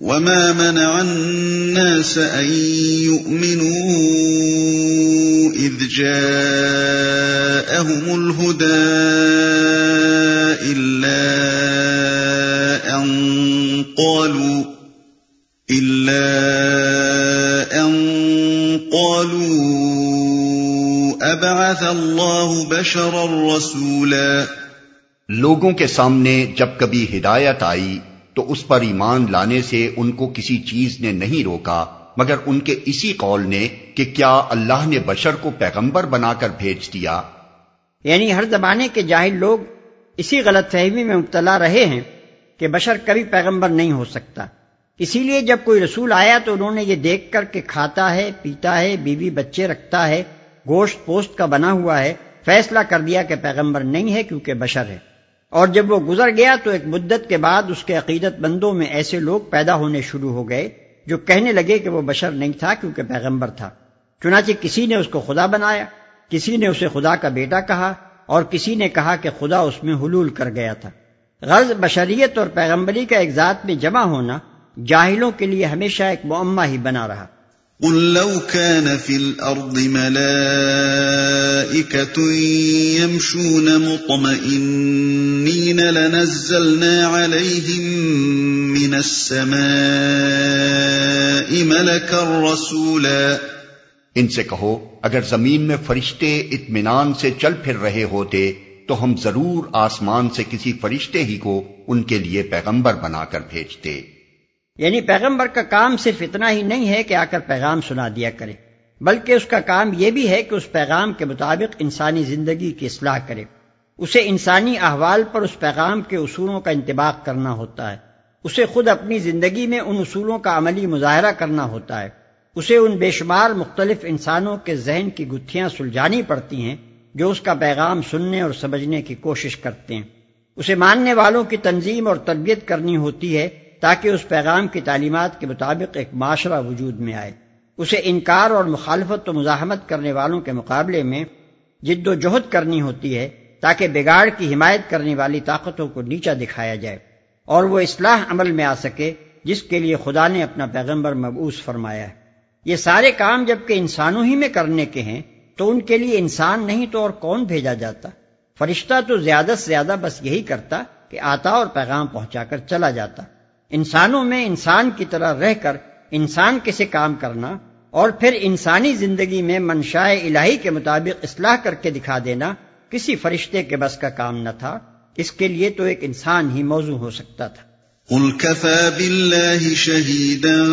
وما منع الناس أن يؤمنوا إذ جاءهم الهدى إلا أن قالوا إلا أن قالوا أبعث الله بشرا رسولا لوگوں کے سامنے جب کبھی ہدایت آئی تو اس پر ایمان لانے سے ان کو کسی چیز نے نہیں روکا، مگر ان کے اسی قول نے کہ کیا اللہ نے بشر کو پیغمبر بنا کر بھیج دیا۔ یعنی ہر زمانے کے جاہل لوگ اسی غلط فہمی میں مبتلا رہے ہیں کہ بشر کبھی پیغمبر نہیں ہو سکتا۔ اسی لیے جب کوئی رسول آیا تو انہوں نے یہ دیکھ کر کہ کھاتا ہے، پیتا ہے، بیوی بچے رکھتا ہے، گوشت پوست کا بنا ہوا ہے، فیصلہ کر دیا کہ پیغمبر نہیں ہے کیونکہ بشر ہے۔ اور جب وہ گزر گیا تو ایک مدت کے بعد اس کے عقیدت بندوں میں ایسے لوگ پیدا ہونے شروع ہو گئے جو کہنے لگے کہ وہ بشر نہیں تھا کیونکہ پیغمبر تھا۔ چنانچہ کسی نے اس کو خدا بنایا، کسی نے اسے خدا کا بیٹا کہا اور کسی نے کہا کہ خدا اس میں حلول کر گیا تھا۔ غرض بشریت اور پیغمبری کا ایک ذات میں جمع ہونا جاہلوں کے لیے ہمیشہ ایک معمہ ہی بنا رہا۔ قل لو كان في الأرض ملائكة يمشون مطمئنين لنزلنا عليهم من السماء ملكا رسولا. ان سے کہو، اگر زمین میں فرشتے اطمینان سے چل پھر رہے ہوتے، تو ہم ضرور آسمان سے کسی فرشتے ہی کو ان کے لیے پیغمبر بنا کر بھیجتے۔ یعنی پیغمبر کا کام صرف اتنا ہی نہیں ہے کہ آ کر پیغام سنا دیا کرے، بلکہ اس کا کام یہ بھی ہے کہ اس پیغام کے مطابق انسانی زندگی کی اصلاح کرے۔ اسے انسانی احوال پر اس پیغام کے اصولوں کا انتباق کرنا ہوتا ہے۔ اسے خود اپنی زندگی میں ان اصولوں کا عملی مظاہرہ کرنا ہوتا ہے۔ اسے ان بے شمار مختلف انسانوں کے ذہن کی گتھیاں سلجھانی پڑتی ہیں جو اس کا پیغام سننے اور سمجھنے کی کوشش کرتے ہیں۔ اسے ماننے والوں کی تنظیم اور تربیت کرنی ہوتی ہے تاکہ اس پیغام کی تعلیمات کے مطابق ایک معاشرہ وجود میں آئے۔ اسے انکار اور مخالفت و مزاحمت کرنے والوں کے مقابلے میں جد و جہد کرنی ہوتی ہے تاکہ بگاڑ کی حمایت کرنے والی طاقتوں کو نیچا دکھایا جائے اور وہ اصلاح عمل میں آ سکے، جس کے لیے خدا نے اپنا پیغمبر مبوس فرمایا ہے۔ یہ سارے کام جبکہ انسانوں ہی میں کرنے کے ہیں، تو ان کے لیے انسان نہیں تو اور کون بھیجا جاتا؟ فرشتہ تو زیادہ سے زیادہ بس یہی کرتا کہ آتا اور پیغام پہنچا کر چلا جاتا۔ انسانوں میں انسان کی طرح رہ کر انسان کے سے کام کرنا اور پھر انسانی زندگی میں منشاء الہی کے مطابق اصلاح کر کے دکھا دینا کسی فرشتے کے بس کا کام نہ تھا اس کے لیے تو ایک انسان ہی موضوع ہو سکتا تھا۔ قل كفى بالله شهيدا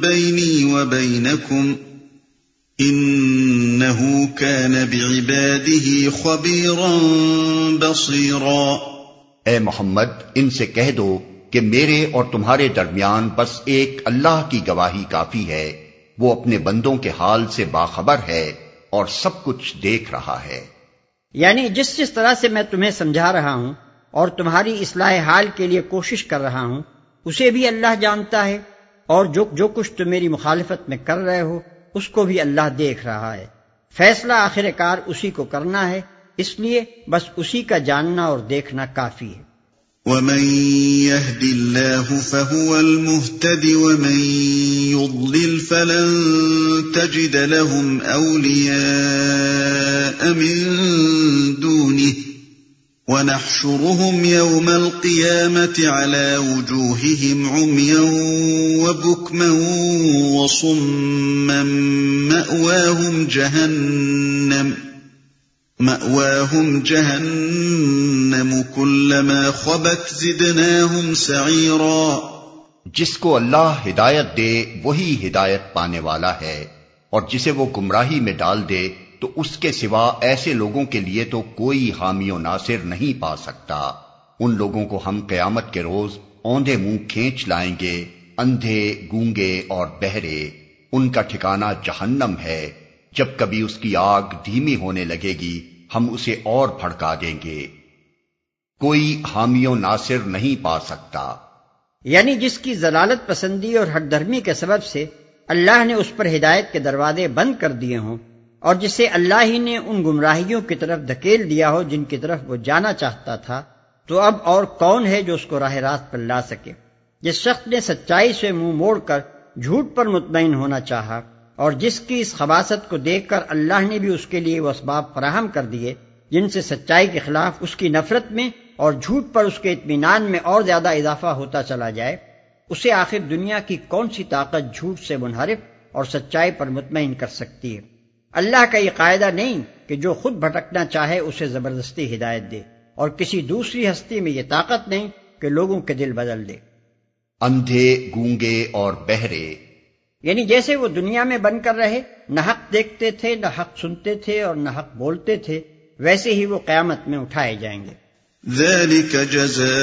بيني وبينكم إنه كان بعباده خبيرا بصيرا اے محمد ان سے کہہ دو کہ میرے اور تمہارے درمیان بس ایک اللہ کی گواہی کافی ہے، وہ اپنے بندوں کے حال سے باخبر ہے اور سب کچھ دیکھ رہا ہے۔ یعنی جس جس طرح سے میں تمہیں سمجھا رہا ہوں اور تمہاری اصلاح حال کے لیے کوشش کر رہا ہوں، اسے بھی اللہ جانتا ہے اور جو جو کچھ تم میری مخالفت میں کر رہے ہو، اس کو بھی اللہ دیکھ رہا ہے۔ فیصلہ آخر کار اسی کو کرنا ہے، اس لیے بس اسی کا جاننا اور دیکھنا کافی ہے۔ ومن يهد الله فهو المهتد ومن يضلل فلن تجد لهم أولياء من دونه ونحشرهم يوم القيامة على وجوههم عميا وبكما وصما مأواهم جهنم مأواهم جهنم كلما خبت زدناهم سعيرا. جس کو اللہ ہدایت دے وہی ہدایت پانے والا ہے، اور جسے وہ گمراہی میں ڈال دے، تو اس کے سوا ایسے لوگوں کے لیے تو کوئی حامی و ناصر نہیں پا سکتا۔ ان لوگوں کو ہم قیامت کے روز اوندے منہ کھینچ لائیں گے، اندھے، گونگے اور بہرے۔ ان کا ٹھکانہ جہنم ہے، جب کبھی اس کی آگ دھیمی ہونے لگے گی۔ ہم اسے اور پھڑکا دیں گے۔ کوئی حامی و ناصر نہیں پا سکتا۔ یعنی جس کی ضلالت پسندی اور ہر دھرمی کے سبب سے اللہ نے اس پر ہدایت کے دروازے بند کر دیے ہوں اور جسے اللہ ہی نے ان گمراہیوں کی طرف دھکیل دیا ہو جن کی طرف وہ جانا چاہتا تھا، تو اب اور کون ہے جو اس کو راہ راست پر لا سکے؟ جس شخص نے سچائی سے منہ موڑ کر جھوٹ پر مطمئن ہونا چاہا۔ اور جس کی اس خباست کو دیکھ کر اللہ نے بھی اس کے لیے وہ اسباب فراہم کر دیے، جن سے سچائی کے خلاف اس کی نفرت میں اور جھوٹ پر اس کے اطمینان میں اور زیادہ اضافہ ہوتا چلا جائے، اسے آخر دنیا کی کون سی طاقت جھوٹ سے منحرف اور سچائی پر مطمئن کر سکتی ہے؟ اللہ کا یہ قاعدہ نہیں کہ جو خود بھٹکنا چاہے اسے زبردستی ہدایت دے، اور کسی دوسری ہستی میں یہ طاقت نہیں کہ لوگوں کے دل بدل دے۔ اندھے، گونگے اور بہرے یعنی جیسے وہ دنیا میں بن کر رہے، نہ حق دیکھتے تھے، نہ حق سنتے تھے اور نہ حق بولتے تھے، ویسے ہی وہ قیامت میں اٹھائے جائیں گے۔ ذلك جزاؤهم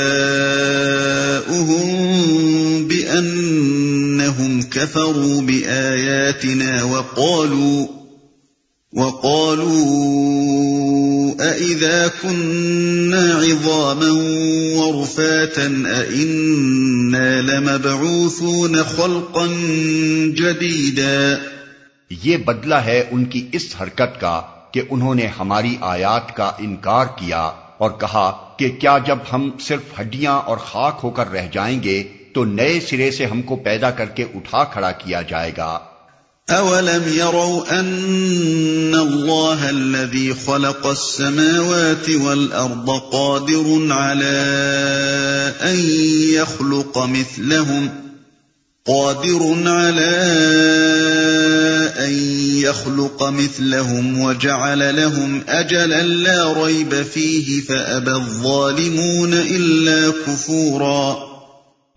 بأنهم كفروا بآياتنا وقالوا وقالوا أئذا كنا عظاما ورفاتا أئنا لمبعوثون خلقا جديدا یہ بدلہ ہے ان کی اس حرکت کا کہ انہوں نے ہماری آیات کا انکار کیا اور کہا کہ کیا جب ہم صرف ہڈیاں اور خاک ہو کر رہ جائیں گے تو نئے سرے سے ہم کو پیدا کر کے اٹھا کھڑا کیا جائے گا۔ اولم يروا ان الله الذي خلق السماوات والارض قادر على ان يخلق مثلهم قادر على ان يخلق مثلهم وجعل لهم اجلا لا ريب فيه فابى الظالمون الا كفورا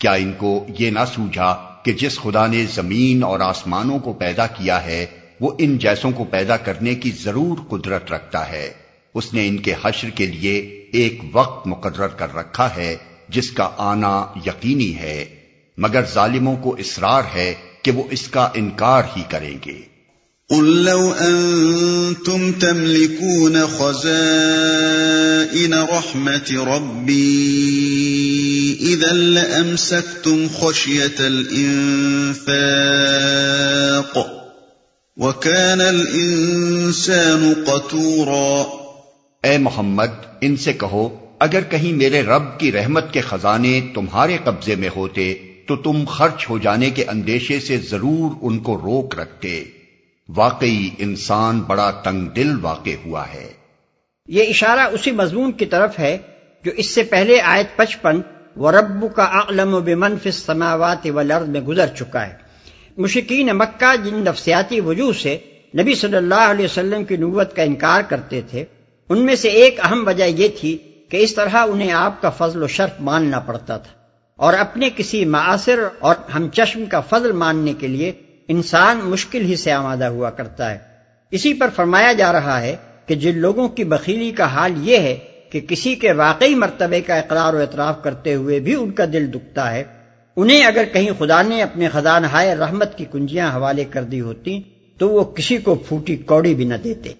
کیا ان کو یہ نہ سوجھا کہ جس خدا نے زمین اور آسمانوں کو پیدا کیا ہے، وہ ان جیسوں کو پیدا کرنے کی ضرور قدرت رکھتا ہے۔ اس نے ان کے حشر کے لیے ایک وقت مقرر کر رکھا ہے، جس کا آنا یقینی ہے۔ مگر ظالموں کو اصرار ہے کہ وہ اس کا انکار ہی کریں گے۔ قل لو انتم تملكون خزائن رحمة ربي اذا لامسكتم خشية الانفاق وكان الانسان قتورا۔ اے محمد، ان سے کہو، اگر کہیں میرے رب کی رحمت کے خزانے تمہارے قبضے میں ہوتے، تو تم خرچ ہو جانے کے اندیشے سے ضرور ان کو روک رکھتے۔ واقعی انسان بڑا تنگ دل واقع ہوا ہے۔ یہ اشارہ اسی مضمون کی طرف ہے جو اس سے پہلے آیت پچپن و رب کا اعلم و بمنف سماوات و لرد میں گزر چکا ہے۔ مشکین مکہ جن نفسیاتی وجوہ سے نبی صلی اللہ علیہ وسلم کی نوت کا انکار کرتے تھے، ان میں سے ایک اہم وجہ یہ تھی کہ اس طرح انہیں آپ کا فضل و شرف ماننا پڑتا تھا۔ اور اپنے کسی معاصر اور ہم چشم کا فضل ماننے کے لیے انسان مشکل ہی سے آمادہ ہوا کرتا ہے۔ اسی پر فرمایا جا رہا ہے کہ جن لوگوں کی بخیلی کا حال یہ ہے کہ کسی کے واقعی مرتبے کا اقرار و اعتراف کرتے ہوئے بھی ان کا دل دکھتا ہے، انہیں اگر کہیں خدا نے اپنے خزانہ رحمت کی کنجیاں حوالے کر دی ہوتی، تو وہ کسی کو پھوٹی کوڑی بھی نہ دیتے۔